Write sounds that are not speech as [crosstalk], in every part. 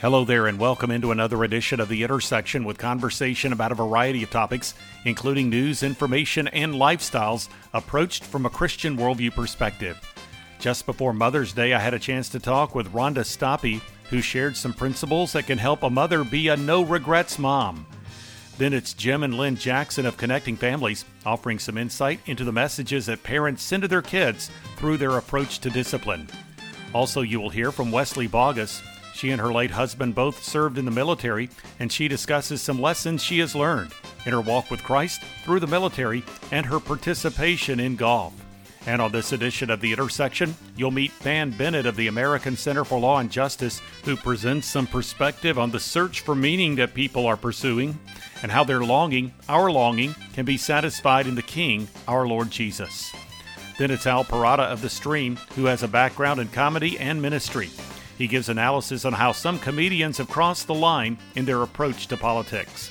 Hello there, and welcome into another edition of The Intersection with conversation about a variety of topics, including news, information, and lifestyles approached from a Christian worldview perspective. Just before Mother's Day, I had a chance to talk with Rhonda Stoppe, who shared some principles that can help a mother be a no regrets mom. Then it's Jim and Lynn Jackson of Connected Families offering some insight into the messages that parents send to their kids through their approach to discipline. Also, you will hear from Wesley Bauguess she and her late husband both served in the military, and she discusses some lessons she has learned in her walk with Christ through the military and her participation in golf. And on this edition of The Intersection, you'll meet Than Bennett of the American Center for Law and Justice, who presents some perspective on the search for meaning that people are pursuing and how their longing, our longing, can be satisfied in the King, our Lord Jesus. Then it's Al Perrotta of The Stream, who has a background in comedy and ministry. He gives analysis on how some comedians have crossed the line in their approach to politics.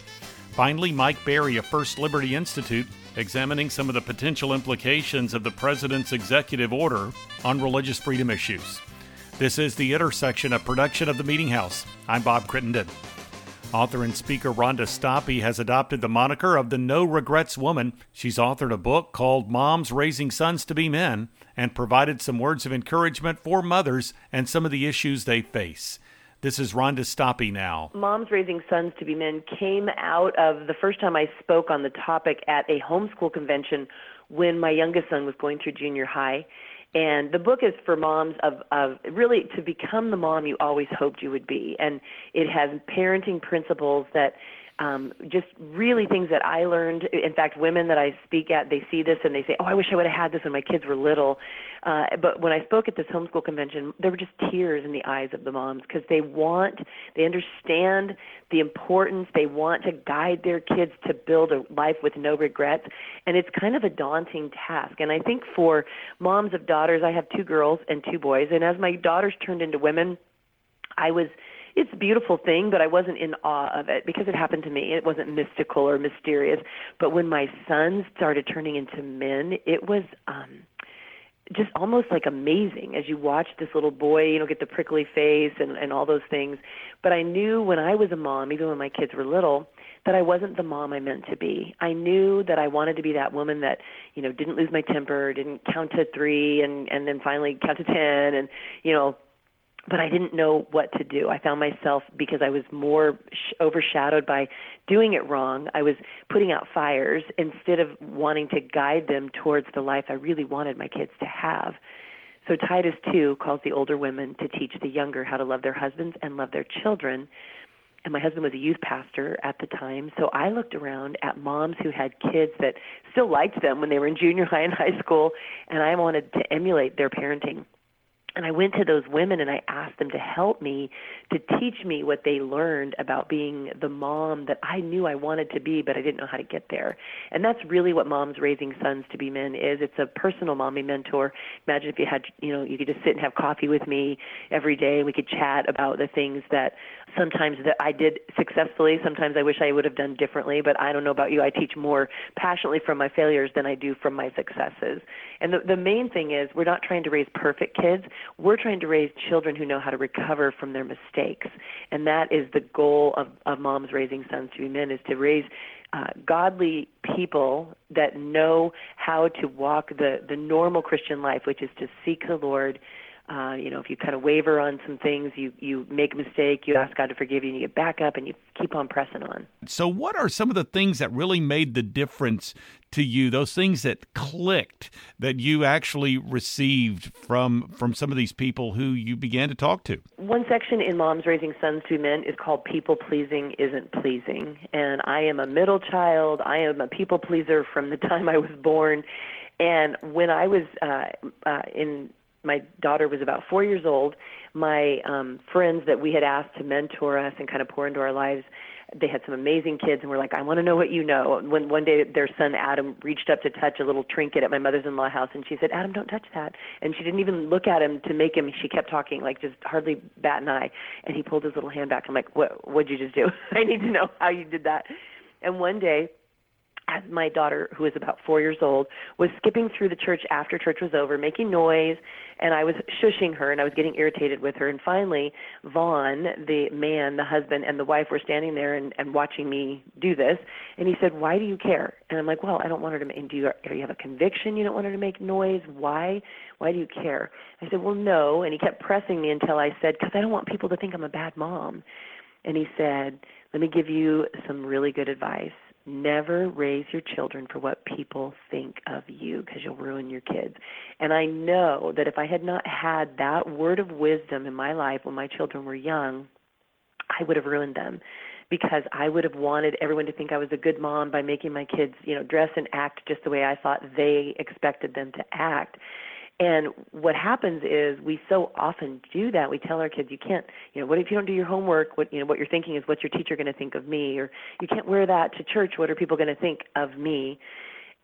Finally, Mike Berry of First Liberty Institute examining some of the potential implications of the president's executive order on religious freedom issues. This is the intersection of production of the Meeting House. I'm Bob Crittenden. Author and speaker Rhonda Stoppe has adopted the moniker of the No Regrets Woman. She's authored a book called Moms Raising Sons to Be Men and provided some words of encouragement for mothers and some of the issues they face. This is Rhonda Stoppe now. Moms Raising Sons to Be Men came out of the first time I spoke on the topic at a homeschool convention when my youngest son was going through junior high and the book is for moms of, of really to become the mom you always hoped you would be. And it has parenting principles that um, just really things that I learned. In fact, women that I speak at, they see this and they say, "Oh, I wish I would have had this when my kids were little." Uh, but when I spoke at this homeschool convention, there were just tears in the eyes of the moms because they want, they understand the importance. They want to guide their kids to build a life with no regrets, and it's kind of a daunting task. And I think for moms of daughters, I have two girls and two boys, and as my daughters turned into women, I was it's a beautiful thing, but I wasn't in awe of it because it happened to me. It wasn't mystical or mysterious. But when my sons started turning into men, it was um just almost like amazing as you watch this little boy, you know, get the prickly face and, and all those things. But I knew when I was a mom, even when my kids were little, that I wasn't the mom I meant to be. I knew that I wanted to be that woman that, you know, didn't lose my temper, didn't count to three and and then finally count to ten and, you know, but I didn't know what to do. I found myself because I was more sh- overshadowed by doing it wrong. I was putting out fires instead of wanting to guide them towards the life I really wanted my kids to have. So Titus 2 calls the older women to teach the younger how to love their husbands and love their children. And my husband was a youth pastor at the time, so I looked around at moms who had kids that still liked them when they were in junior high and high school, and I wanted to emulate their parenting and I went to those women and I asked them to help me to teach me what they learned about being the mom that I knew I wanted to be, but I didn't know how to get there. And that's really what Moms Raising Sons to Be Men is. It's a personal mommy mentor. Imagine if you had, you know, you could just sit and have coffee with me every day and we could chat about the things that sometimes that I did successfully. Sometimes I wish I would have done differently, but I don't know about you. I teach more passionately from my failures than I do from my successes. And the, the main thing is we're not trying to raise perfect kids. We're trying to raise children who know how to recover from their mistakes. And that is the goal of, of moms raising sons to be men is to raise uh, godly people that know how to walk the, the normal Christian life, which is to seek the Lord, uh, you know, if you kind of waver on some things, you you make a mistake, you ask God to forgive you, and you get back up and you keep on pressing on. So, what are some of the things that really made the difference to you? Those things that clicked that you actually received from from some of these people who you began to talk to. One section in Moms Raising Sons to Men is called "People Pleasing Isn't Pleasing," and I am a middle child. I am a people pleaser from the [laughs] time I was born. And when I was uh, uh, in my daughter was about four years old, my um, friends that we had asked to mentor us and kind of pour into our lives, they had some amazing kids and we're like, I want to know what you know. When one day their son Adam reached up to touch a little trinket at my mother's-in-law house, and she said, Adam, don't touch that. And she didn't even look at him to make him. She kept talking, like just hardly bat an eye. And he pulled his little hand back. I'm like, what? What'd you just do? [laughs] I need to know how you did that. And one day my daughter, who is about four years old, was skipping through the church after church was over, making noise, and I was shushing her and I was getting irritated with her. And finally, Vaughn, the man, the husband, and the wife were standing there and, and watching me do this. And he said, "Why do you care?" And I'm like, "Well, I don't want her to. And do you, do you have a conviction you don't want her to make noise? Why? Why do you care?" I said, "Well, no." And he kept pressing me until I said, "Because I don't want people to think I'm a bad mom." And he said, "Let me give you some really good advice." Never raise your children for what people think of you because you'll ruin your kids. And I know that if I had not had that word of wisdom in my life when my children were young, I would have ruined them because I would have wanted everyone to think I was a good mom by making my kids, you know, dress and act just the way I thought they expected them to act. And what happens is we so often do that. We tell our kids, you can't, you know, what if you don't do your homework? What you know, what you're thinking is, what's your teacher going to think of me? Or you can't wear that to church. What are people going to think of me?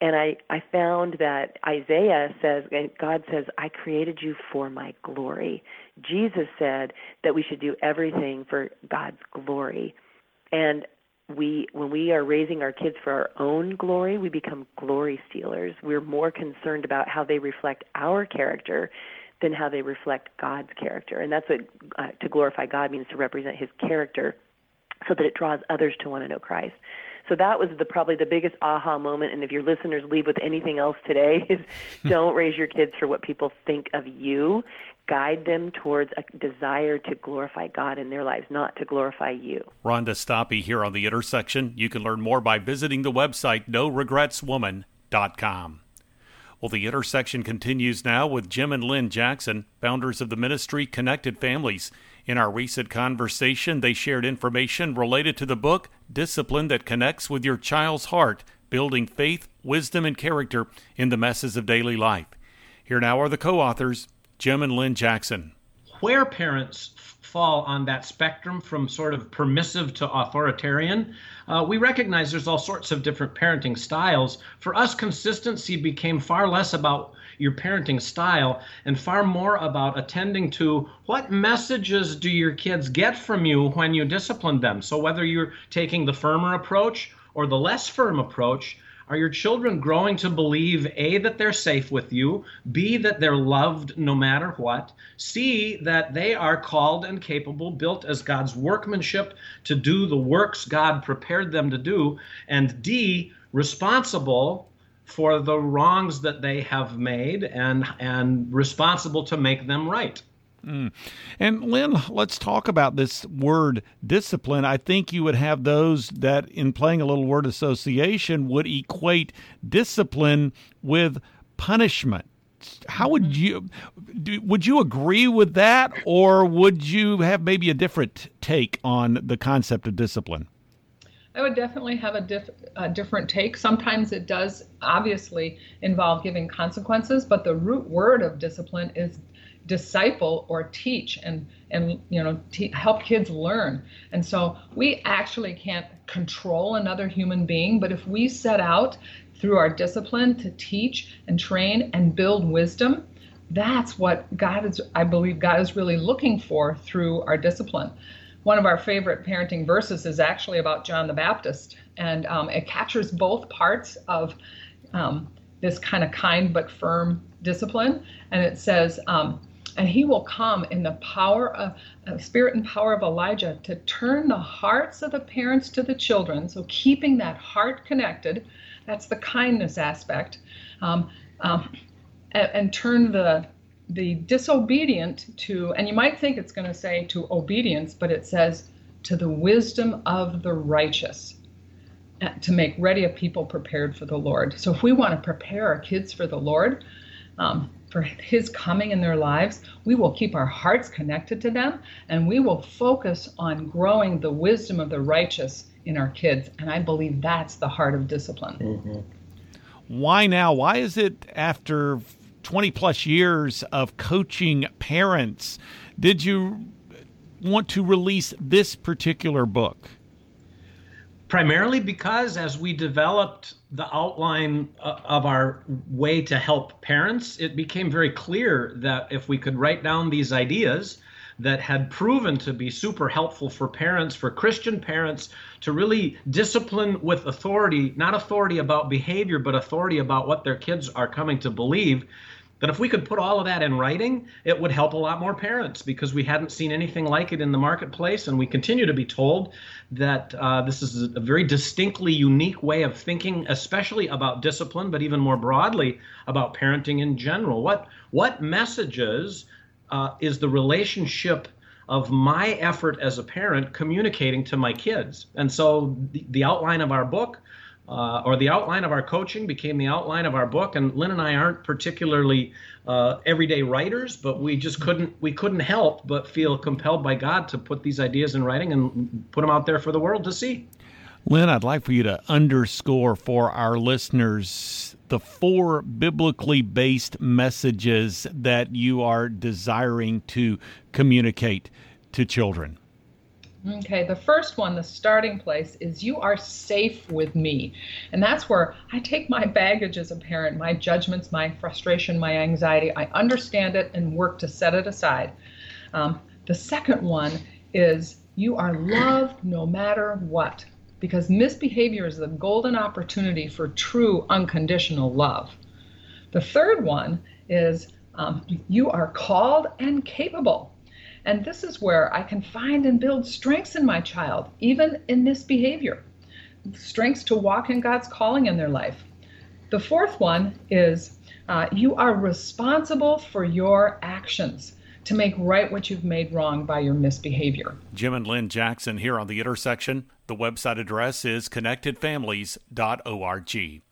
And I I found that Isaiah says, God says, I created you for my glory. Jesus said that we should do everything for God's glory. And we when we are raising our kids for our own glory, we become glory stealers. We're more concerned about how they reflect our character than how they reflect God's character. And that's what uh, to glorify God means to represent his character so that it draws others to want to know Christ. So that was the probably the biggest aha moment. And if your listeners leave with anything else today, [laughs] is [laughs] don't raise your kids for what people think of you. Guide them towards a desire to glorify God in their lives, not to glorify you. Rhonda Stoppe here on the intersection. You can learn more by visiting the website noregretswoman.com. Well, the intersection continues now with Jim and Lynn Jackson, founders of the ministry Connected Families. In our recent conversation, they shared information related to the book Discipline That Connects with Your Child's Heart Building Faith, Wisdom, and Character in the Messes of Daily Life. Here now are the co authors, Jim and Lynn Jackson. Where parents fall on that spectrum from sort of permissive to authoritarian. Uh, we recognize there's all sorts of different parenting styles. For us, consistency became far less about your parenting style and far more about attending to what messages do your kids get from you when you discipline them. So whether you're taking the firmer approach or the less firm approach, are your children growing to believe A, that they're safe with you, B, that they're loved no matter what, C, that they are called and capable, built as God's workmanship to do the works God prepared them to do, and D, responsible for the wrongs that they have made and and responsible to make them right. Mm. And Lynn, let's talk about this word discipline. I think you would have those that, in playing a little word association, would equate discipline with punishment. How would mm-hmm. you do, would you agree with that, or would you have maybe a different take on the concept of discipline? I would definitely have a, diff, a, different take. Sometimes it does obviously involve giving consequences, but the root word of discipline is disciple or teach and and you know te- help kids learn. And so we actually can't control another human being, but if we set out through our discipline to teach and train and build wisdom, that's what God is I believe God is really looking for through our discipline one of our favorite parenting verses is actually about John the Baptist, and um, it captures both parts of um, this kind of kind but firm discipline. And it says, um, and he will come in the power of uh, spirit and power of Elijah to turn the hearts of the parents to the children. So keeping that heart connected, that's the kindness aspect, um, um, and, and turn the the disobedient to, and you might think it's going to say to obedience, but it says to the wisdom of the righteous uh, to make ready a people prepared for the Lord. So if we want to prepare our kids for the Lord, um, for his coming in their lives, we will keep our hearts connected to them and we will focus on growing the wisdom of the righteous in our kids. And I believe that's the heart of discipline. Mm-hmm. Why now? Why is it after 20 plus years of coaching parents, did you want to release this particular book? Primarily because as we developed the outline uh, of our way to help parents, it became very clear that if we could write down these ideas, that had proven to be super helpful for parents, for Christian parents, to really discipline with authority, not authority about behavior, but authority about what their kids are coming to believe that if we could put all of that in writing, it would help a lot more parents because we hadn't seen anything like it in the marketplace. And we continue to be told that uh, this is a very distinctly unique way of thinking, especially about discipline, but even more broadly about parenting in general. What, what messages uh, is the relationship of my effort as a parent communicating to my kids? And so the, the outline of our book uh, or the outline of our coaching became the outline of our book. And Lynn and I aren't particularly uh, everyday writers, but we just couldn't we couldn't help but feel compelled by God to put these ideas in writing and put them out there for the world to see. Lynn, I'd like for you to underscore for our listeners the four biblically based messages that you are desiring to communicate to children. Okay, the first one, the starting place, is you are safe with me. And that's where I take my baggage as a parent, my judgments, my frustration, my anxiety. I understand it and work to set it aside. Um, the second one is you are loved no matter what, because misbehavior is the golden opportunity for true unconditional love. The third one is um, you are called and capable. And this is where I can find and build strengths in my child, even in misbehavior, strengths to walk in God's calling in their life. The fourth one is uh, you are responsible for your actions to make right what you've made wrong by your misbehavior. Jim and Lynn Jackson here on the intersection. The website address is connectedfamilies.org.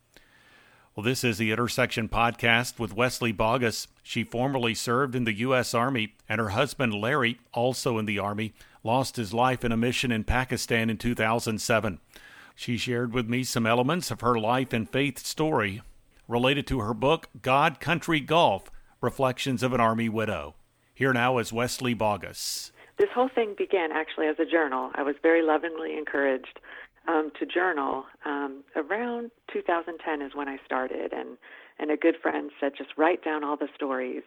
Well, this is the Intersection Podcast with Wesley Bauguess. She formerly served in the U.S. Army, and her husband, Larry, also in the Army, lost his life in a mission in Pakistan in 2007. She shared with me some elements of her life and faith story related to her book, God, Country, Golf Reflections of an Army Widow. Here now is Wesley Bauguess. This whole thing began actually as a journal. I was very lovingly encouraged um, to journal um, around 2010 is when I started, and and a good friend said just write down all the stories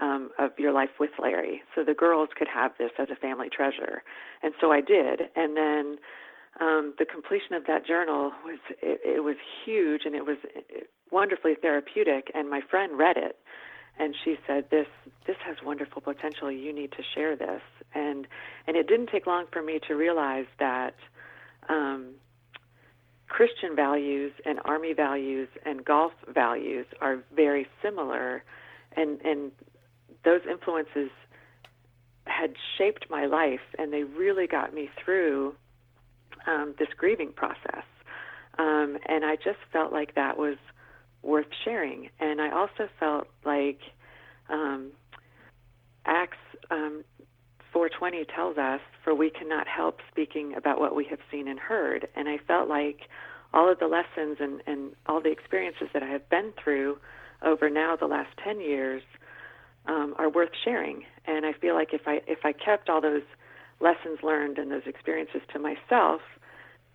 um, of your life with Larry, so the girls could have this as a family treasure, and so I did, and then. Um, the completion of that journal was it, it was huge and it was wonderfully therapeutic and my friend read it and she said this this has wonderful potential you need to share this and and it didn't take long for me to realize that um, Christian values and Army values and golf values are very similar, and and those influences had shaped my life, and they really got me through um, this grieving process. Um, and I just felt like that was worth sharing, and I also felt like um, Acts um, 420 tells us, For we cannot help speaking about what we have seen and heard. And I felt like all of the lessons and, and all the experiences that I have been through over now the last 10 years um, are worth sharing. And I feel like if I, if I kept all those lessons learned and those experiences to myself,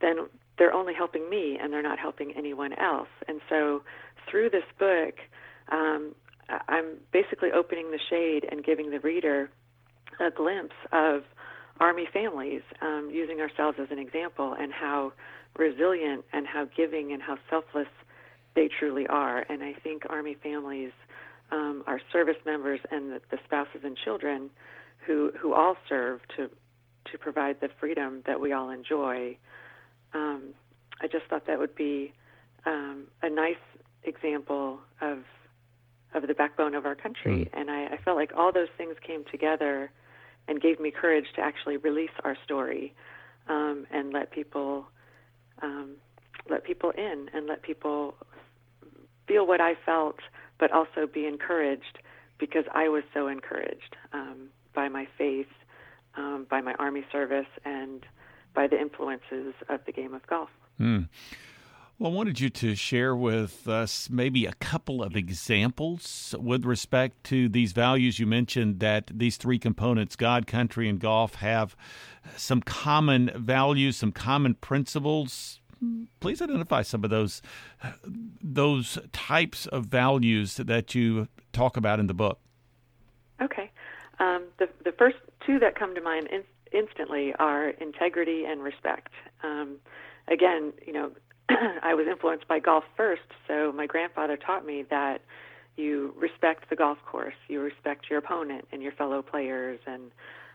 then they're only helping me and they're not helping anyone else. And so through this book, um, I'm basically opening the shade and giving the reader a glimpse of Army families, um, using ourselves as an example, and how resilient and how giving and how selfless they truly are. And I think Army families, um, our service members, and the, the spouses and children, who who all serve to to provide the freedom that we all enjoy. Um, I just thought that would be um, a nice example of of the backbone of our country, mm. and I, I felt like all those things came together and gave me courage to actually release our story um, and let people um, let people in and let people feel what I felt, but also be encouraged because I was so encouraged um, by my faith, um, by my army service, and by the influences of the game of golf. Mm. Well, I wanted you to share with us maybe a couple of examples with respect to these values. You mentioned that these three components, God, country, and golf, have some common values, some common principles. Please identify some of those those types of values that you talk about in the book. Okay. Um, the, the first two that come to mind in, instantly are integrity and respect. Um, again, you know, [clears throat] I was influenced by golf first, so my grandfather taught me that you respect the golf course, you respect your opponent and your fellow players, and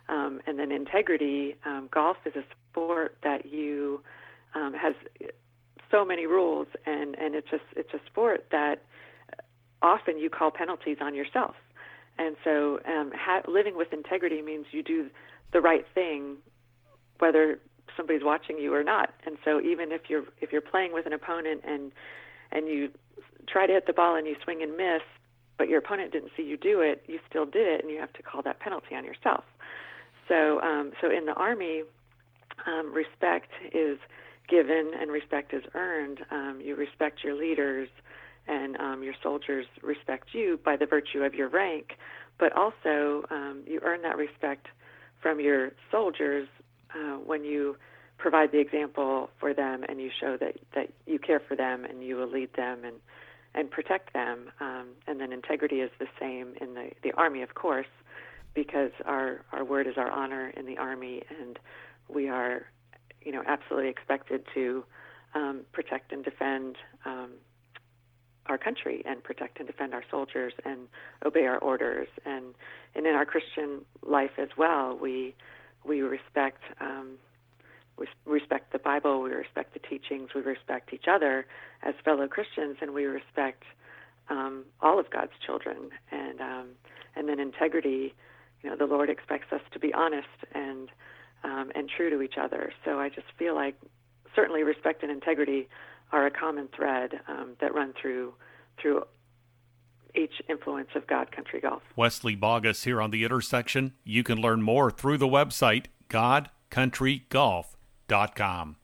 um, and then integrity. Um, golf is a sport that you um, has so many rules, and and it's just it's a sport that often you call penalties on yourself, and so um, ha- living with integrity means you do the right thing, whether somebody's watching you or not. And so even if you're if you're playing with an opponent and and you try to hit the ball and you swing and miss, but your opponent didn't see you do it, you still did it, and you have to call that penalty on yourself. So um, so in the army, um, respect is given and respect is earned. Um, you respect your leaders, and um, your soldiers respect you by the virtue of your rank. But also, um, you earn that respect from your soldiers uh, when you provide the example for them and you show that, that you care for them and you will lead them and, and protect them. Um, and then integrity is the same in the, the Army, of course, because our, our word is our honor in the Army and we are, you know, absolutely expected to um, protect and defend um, our country and protect and defend our soldiers and obey our orders. And, and in our Christian life as well, we we respect um, we respect the Bible, we respect the teachings, we respect each other as fellow Christians, and we respect um, all of God's children. And um, and then integrity, you know, the Lord expects us to be honest and um, and true to each other. So I just feel like certainly respect and integrity are a common thread um, that run through through each influence of God Country Golf. Wesley Bauguess here on the intersection. You can learn more through the website godcountrygolf.com.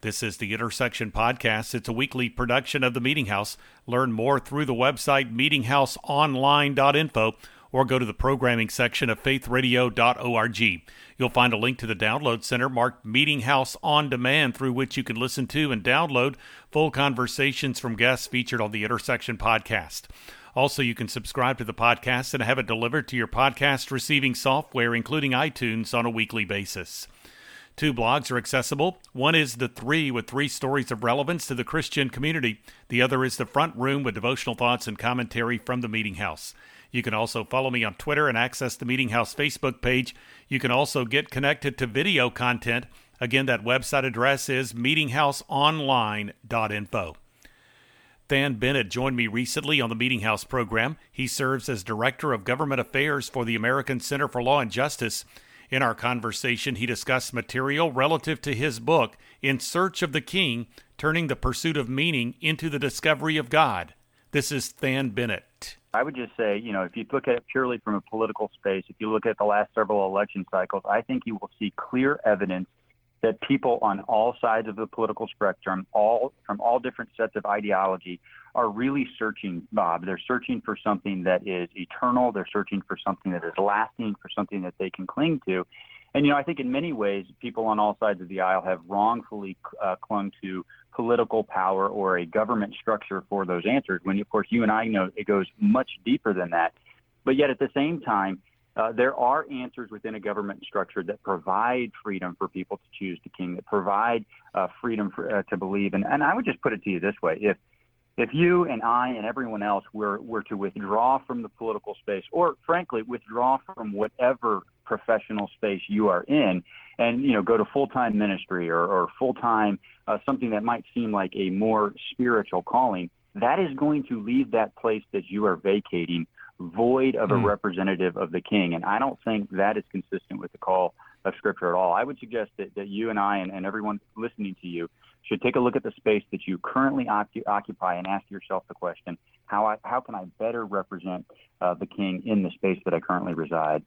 This is the Intersection Podcast. It's a weekly production of the Meeting House. Learn more through the website meetinghouseonline.info or go to the programming section of faithradio.org. You'll find a link to the download center marked Meeting House on Demand, through which you can listen to and download full conversations from guests featured on the Intersection podcast. Also, you can subscribe to the podcast and have it delivered to your podcast receiving software, including iTunes, on a weekly basis. Two blogs are accessible. One is The Three with three stories of relevance to the Christian community. The other is The Front Room with devotional thoughts and commentary from the Meeting House. You can also follow me on Twitter and access the Meeting House Facebook page. You can also get connected to video content. Again, that website address is meetinghouseonline.info. Than Bennett joined me recently on the Meeting House program. He serves as Director of Government Affairs for the American Center for Law and Justice. In our conversation, he discussed material relative to his book, In Search of the King Turning the Pursuit of Meaning into the Discovery of God. This is Than Bennett. I would just say, you know, if you look at it purely from a political space, if you look at the last several election cycles, I think you will see clear evidence that people on all sides of the political spectrum, all from all different sets of ideology, are really searching, Bob. They're searching for something that is eternal. They're searching for something that is lasting, for something that they can cling to. And, you know, I think in many ways, people on all sides of the aisle have wrongfully uh, clung to political power or a government structure for those answers, when, of course, you and I know it goes much deeper than that. But yet at the same time, uh, there are answers within a government structure that provide freedom for people to choose the king, that provide uh, freedom for, uh, to believe. And, and I would just put it to you this way: if if you and I and everyone else were were to withdraw from the political space, or frankly withdraw from whatever professional space you are in, and you know go to full time ministry or, or full time uh, something that might seem like a more spiritual calling, that is going to leave that place that you are vacating void of a mm. representative of the king. And I don't think that is consistent with the call of Scripture at all. I would suggest that, that you and I and, and everyone listening to you should take a look at the space that you currently occupy and ask yourself the question how, I, how can I better represent uh, the king in the space that I currently reside?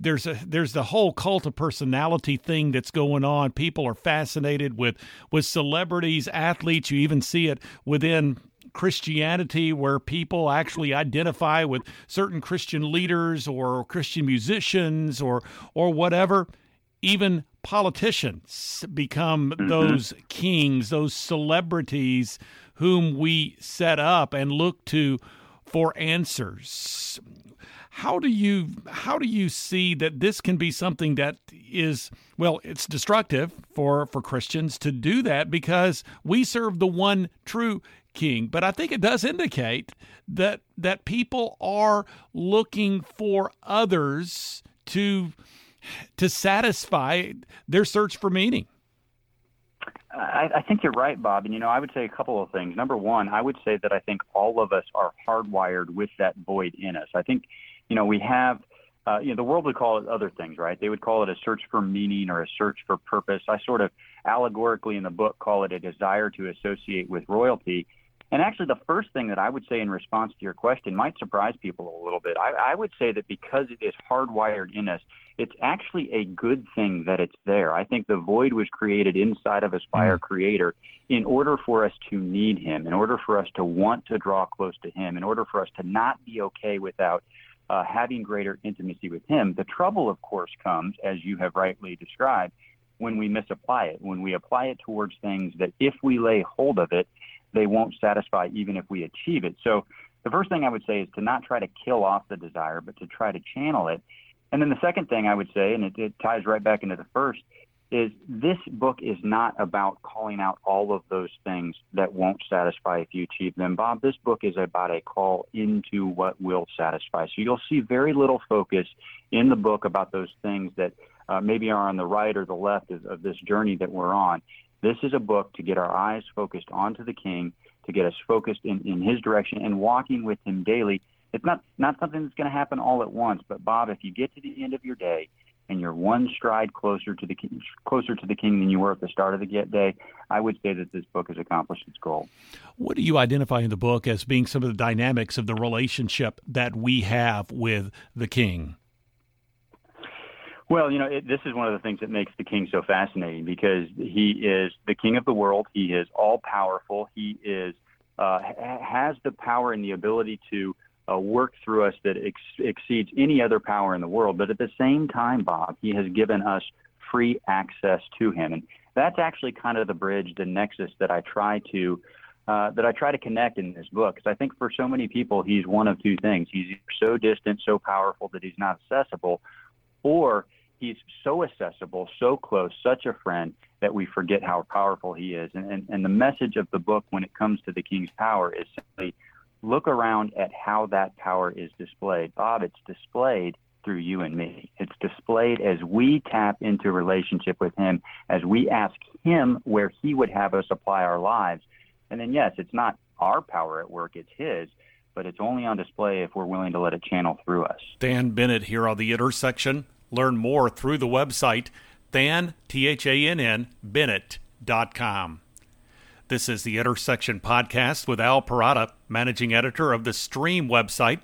There's a there's the whole cult of personality thing that's going on. People are fascinated with with celebrities, athletes. You even see it within Christianity where people actually identify with certain Christian leaders or Christian musicians or or whatever. Even politicians become mm-hmm. those kings, those celebrities whom we set up and look to for answers. How do you how do you see that this can be something that is well, it's destructive for for Christians to do that because we serve the one true king, but I think it does indicate that that people are looking for others to to satisfy their search for meaning. I, I think you're right, Bob. And you know, I would say a couple of things. Number one, I would say that I think all of us are hardwired with that void in us. I think, you know, we have. Uh, you know, the world would call it other things, right? They would call it a search for meaning or a search for purpose. I sort of allegorically in the book call it a desire to associate with royalty. And actually, the first thing that I would say in response to your question might surprise people a little bit. I, I would say that because it is hardwired in us, it's actually a good thing that it's there. I think the void was created inside of us by our mm. Creator in order for us to need Him, in order for us to want to draw close to Him, in order for us to not be okay without uh, having greater intimacy with Him. The trouble, of course, comes, as you have rightly described, when we misapply it, when we apply it towards things that if we lay hold of it, they won't satisfy even if we achieve it. So the first thing I would say is to not try to kill off the desire, but to try to channel it. And then the second thing I would say, and it, it ties right back into the first, is this book is not about calling out all of those things that won't satisfy if you achieve them. Bob, this book is about a call into what will satisfy. So you'll see very little focus in the book about those things that uh, maybe are on the right or the left of, of this journey that we're on. This is a book to get our eyes focused onto the King, to get us focused in, in His direction and walking with Him daily. It's not, not something that's going to happen all at once, but Bob, if you get to the end of your day and you're one stride closer to the king, closer to the king than you were at the start of the day, I would say that this book has accomplished its goal. What do you identify in the book as being some of the dynamics of the relationship that we have with the king? Well, you know, it, this is one of the things that makes the king so fascinating because he is the king of the world. He is all powerful. He is uh, has the power and the ability to uh, work through us that ex- exceeds any other power in the world. But at the same time, Bob, he has given us free access to him, and that's actually kind of the bridge, the nexus that I try to. Uh, that I try to connect in this book because I think for so many people he's one of two things: he's so distant, so powerful that he's not accessible, or he's so accessible, so close, such a friend that we forget how powerful he is. And, and, and the message of the book when it comes to the king's power is simply look around at how that power is displayed. Bob, it's displayed through you and me. It's displayed as we tap into relationship with him, as we ask him where he would have us apply our lives. And then, yes, it's not our power at work, it's his but it's only on display if we're willing to let it channel through us. Than Bennett here on the intersection Learn more through the website than. This is the Intersection Podcast with Al Perrotta, managing editor of the Stream website.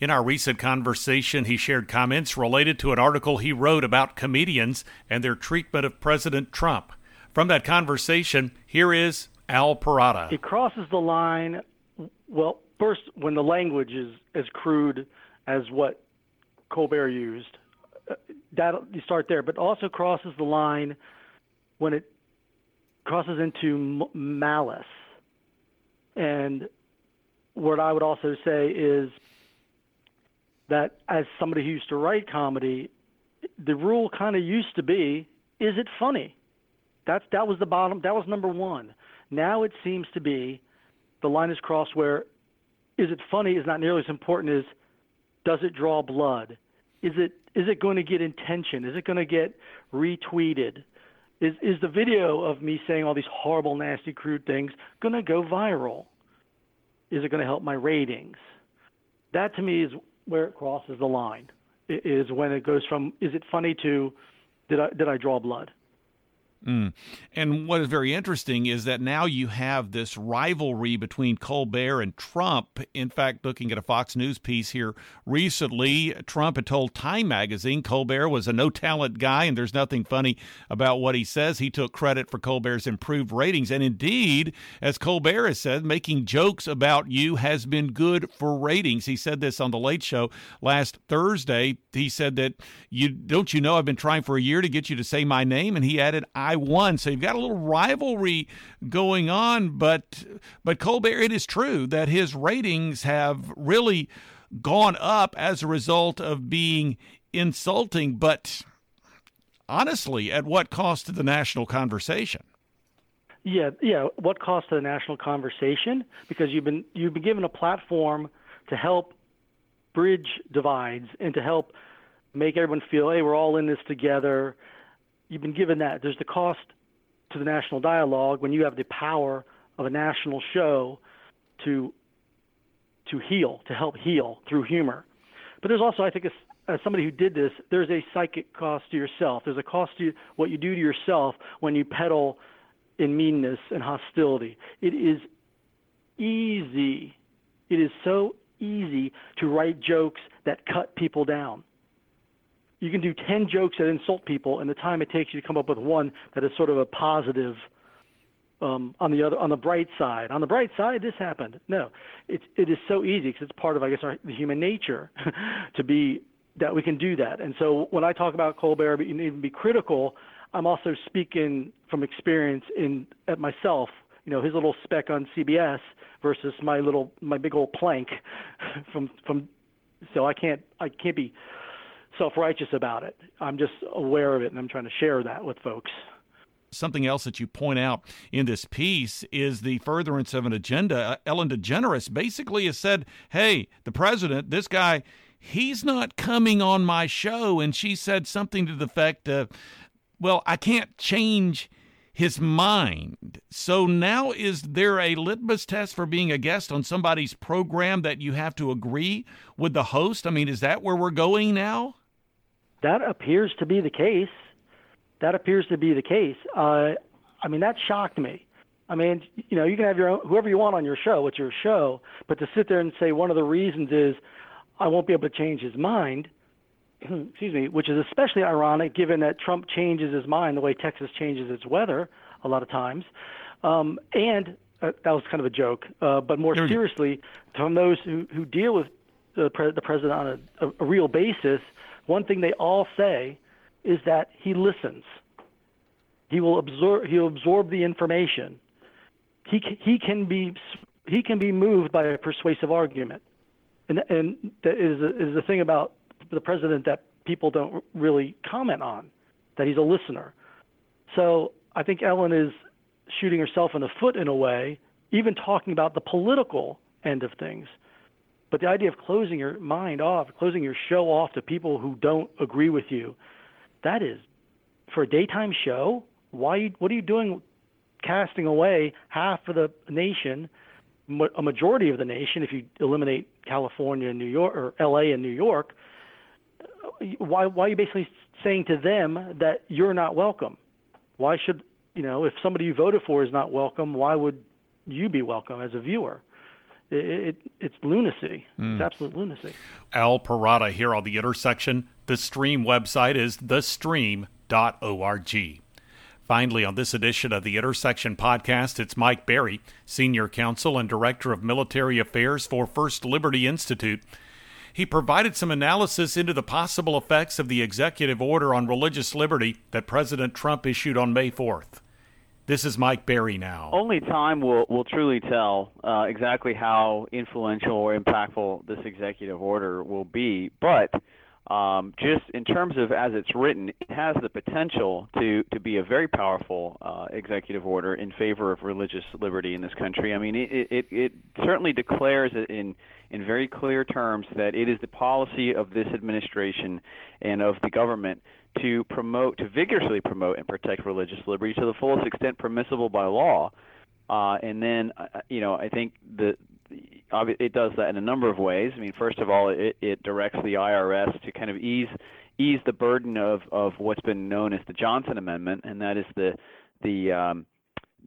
In our recent conversation, he shared comments related to an article he wrote about comedians and their treatment of President Trump. From that conversation, here is Al Perrotta. It crosses the line, well, first, when the language is as crude as what Colbert used, that you start there, but also crosses the line when it crosses into m- malice. And what I would also say is that as somebody who used to write comedy, the rule kind of used to be, is it funny? That's that was the bottom. That was number one. Now it seems to be the line is crossed where is it funny is not nearly as important as does it draw blood? Is it is it going to get attention? Is it going to get retweeted? Is is the video of me saying all these horrible, nasty, crude things going to go viral? Is it going to help my ratings? That to me is where it crosses the line. Is when it goes from is it funny to did I did I draw blood? Mm. And what is very interesting is that now you have this rivalry between Colbert and Trump. In fact, looking at a Fox News piece here recently, Trump had told Time magazine Colbert was a no talent guy and there's nothing funny about what he says. He took credit for Colbert's improved ratings. And indeed, as Colbert has said, making jokes about you has been good for ratings. He said this on The Late Show last Thursday. He said that you don't you know I've been trying for a year to get you to say my name. And he added, I guy won. So you've got a little rivalry going on, but but Colbert, it is true that his ratings have really gone up as a result of being insulting, but honestly, at what cost to the national conversation? Yeah, yeah. What cost to the national conversation? Because you've been you've been given a platform to help bridge divides and to help make everyone feel, hey, we're all in this together. You've been given that. There's the cost to the national dialogue when you have the power of a national show to to heal, to help heal through humor. But there's also, I think, as somebody who did this, there's a psychic cost to yourself. There's a cost to what you do to yourself when you peddle in meanness and hostility. It is easy. It is so easy to write jokes that cut people down. You can do 10 jokes that insult people, and the time it takes you to come up with one that is sort of a positive um, on the other on the bright side. On the bright side, this happened. No, it's it is so easy because it's part of I guess our, the human nature [laughs] to be that we can do that. And so when I talk about Colbert, you need to be critical. I'm also speaking from experience in at myself. You know, his little speck on CBS versus my little my big old plank [laughs] from from. So I can't I can't be self-righteous about it. I'm just aware of it, and I'm trying to share that with folks. Something else that you point out in this piece is the furtherance of an agenda. Uh, Ellen DeGeneres basically has said, "Hey, the president, this guy." He's not coming on my show. And she said something to the effect of, Well, I can't change his mind. So now is there a litmus test for being a guest on somebody's program that you have to agree with the host? I mean, is that where we're going now? That appears to be the case. That appears to be the case. Uh, I mean, that shocked me. I mean, you know, you can have your own, whoever you want on your show. It's your show. But to sit there and say one of the reasons is I won't be able to change his mind [clears throat] excuse me, which is especially ironic given that Trump changes his mind the way Texas changes its weather a lot of times. Um, and uh, that was kind of a joke, uh, but more seriously, from those who, who deal with the, pre- the president on a, a, a real basis, one thing they all say is that he listens. He will absorb. He'll absorb the information. He he can be he can be moved by a persuasive argument, and and that is is the thing about the president that people don't really comment on, that he's a listener. So I think Ellen is shooting herself in the foot in a way, even talking about the political end of things. But the idea of closing your mind off, closing your show off to people who don't agree with you, that is for a daytime show. Why? What are you doing? Casting away half of the nation, a majority of the nation, if you eliminate California and New York or L.A. and New York, why why are you basically saying to them that you're not welcome? Why should you know if somebody you voted for is not welcome? Why would you be welcome as a viewer? It, it it's lunacy. Mm. It's absolute lunacy. Al Perrotta here on the intersection. The Stream website is thestream.org. Finally, on this edition of the Intersection podcast, it's Mike Berry, Senior Counsel and Director of Military Affairs for First Liberty Institute. He provided some analysis into the possible effects of the executive order on religious liberty that President Trump issued on May 4th. This is Mike Berry now. Only time will, will truly tell uh, exactly how influential or impactful this executive order will be. But um, just in terms of as it's written, it has the potential to, to be a very powerful uh, executive order in favor of religious liberty in this country. I mean, it, it, it certainly declares in in very clear terms that it is the policy of this administration and of the government to promote, to vigorously promote and protect religious liberty to the fullest extent permissible by law. Uh, and then, uh, you know, I think the it does that in a number of ways. I mean, first of all, it, it directs the IRS to kind of ease ease the burden of, of what's been known as the Johnson Amendment, and that is the the um,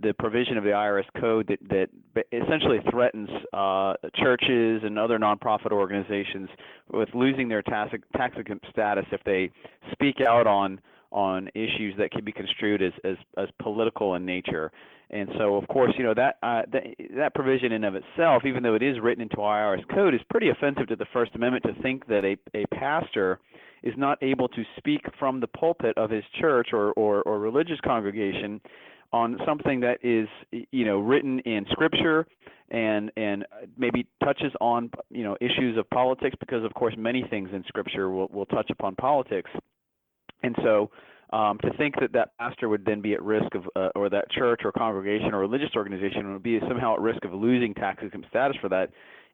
the provision of the IRS code that, that essentially threatens uh, churches and other nonprofit organizations with losing their tax tax exempt status if they speak out on on issues that can be construed as, as, as political in nature. And so, of course, you know that, uh, that that provision in of itself, even though it is written into IRS code, is pretty offensive to the First Amendment to think that a, a pastor is not able to speak from the pulpit of his church or, or, or religious congregation on something that is you know written in scripture and and maybe touches on you know issues of politics because of course many things in scripture will, will touch upon politics and so um, to think that that pastor would then be at risk of, uh, or that church or congregation or religious organization would be somehow at risk of losing tax exempt status for that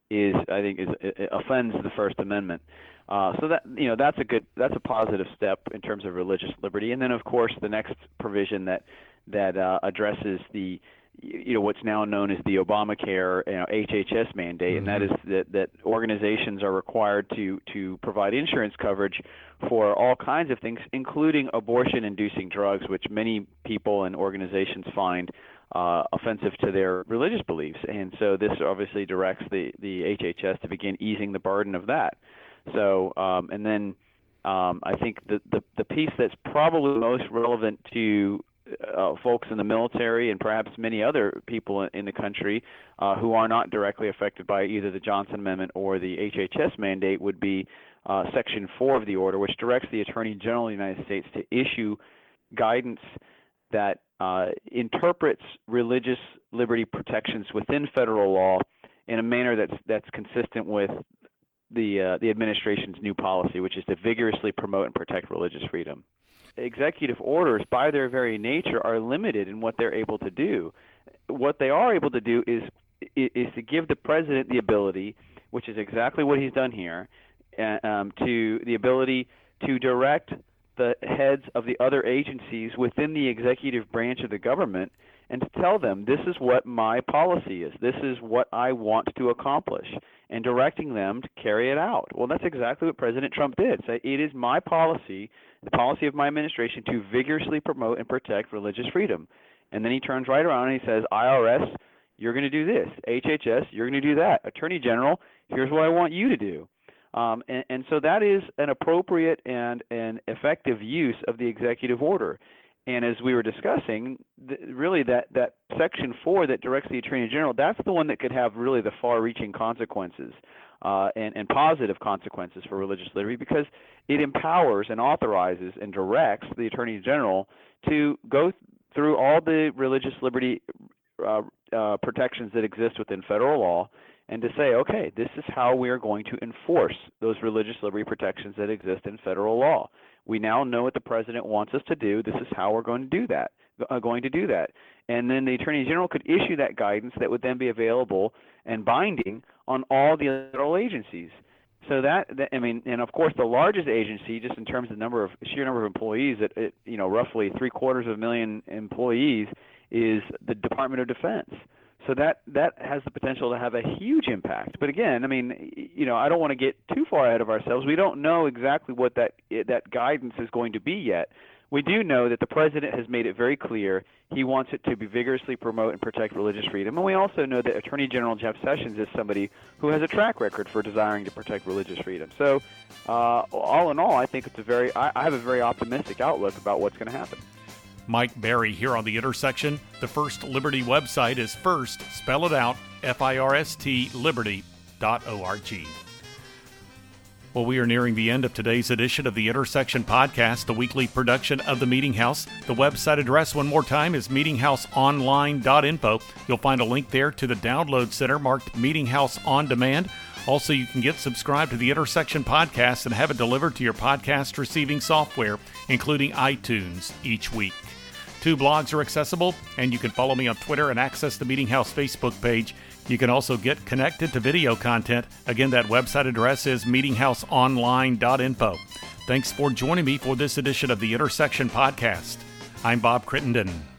is, I think, is offends the First Amendment. Uh, so that you know that's a good that's a positive step in terms of religious liberty. And then of course the next provision that that uh, addresses the you know what's now known as the Obamacare you know, HHS mandate, mm-hmm. and that mm-hmm. that, that organizations are required to to provide insurance coverage for all kinds of things, including abortion-inducing drugs, which many people and organizations find uh, offensive to their religious beliefs. And so this obviously directs the the HHS to begin easing the burden of that. So um, and then. Um, I think the, the the piece that's probably most relevant to uh, folks in the military and perhaps many other people in the country uh, who are not directly affected by either the Johnson Amendment or the HHS mandate would be uh, Section 4 of the order, which directs the Attorney General of the United States to issue guidance that uh, interprets religious liberty protections within federal law in a manner that's that's consistent with the uh, the administration's new policy, which is to vigorously promote and protect religious freedom. Executive orders, by their very nature, are limited in what they're able to do. What they are able to do is is to give the president the ability, which is exactly what he's done here, uh, um, to the ability to direct the heads of the other agencies within the executive branch of the government and to tell them this is what my policy is, this is what I want to accomplish, and directing them to carry it out. Well, that's exactly what President Trump did. Say, it is my policy, the policy of my administration, to vigorously promote and protect religious freedom. And then he turns right around and he says, IRS, you're going to do this. HHS, you're going to do that. Attorney General, here's what I want you to do. Um, and, and so that is an appropriate and an effective use of the executive order. And as we were discussing, the, really that, that section four that directs the attorney general, that's the one that could have really the far-reaching consequences uh, and, and positive consequences for religious liberty because it empowers and authorizes and directs the attorney general to go th- through all the religious liberty uh, uh, protections that exist within federal law and to say, okay, this is how we are going to enforce those religious liberty protections that exist in federal law. We now know what the president wants us to do. This is how we're going to do that. Uh, going to do that, and then the attorney general could issue that guidance that would then be available and binding on all the federal agencies. So that, that, I mean, and of course, the largest agency, just in terms of the number of sheer number of employees, at, at you know roughly three quarters of a million employees, is the Department of Defense. So that that has the potential to have a huge impact. But again, I mean, you know, I don't want to get too far ahead of ourselves. We don't know exactly what that that guidance is going to be yet. We do know that the president has made it very clear he wants it to be vigorously promote and protect religious freedom. And we also know that Attorney General Jeff Sessions is somebody who has a track record for desiring to protect religious freedom. So, uh, all in all, I think it's a very I, I have a very optimistic outlook about what's going to happen. Mike Berry here on The Intersection. The First Liberty website is first, spell it out, F I R S T, liberty.org. Well, we are nearing the end of today's edition of the Intersection Podcast, the weekly production of the Meeting House. The website address, one more time, is meetinghouseonline.info. You'll find a link there to the download center marked Meeting House On Demand. Also, you can get subscribed to the Intersection Podcast and have it delivered to your podcast receiving software, including iTunes, each week. Two blogs are accessible, and you can follow me on Twitter and access the Meeting House Facebook page. You can also get connected to video content. Again, that website address is meetinghouseonline.info. Thanks for joining me for this edition of the Intersection Podcast. I'm Bob Crittenden.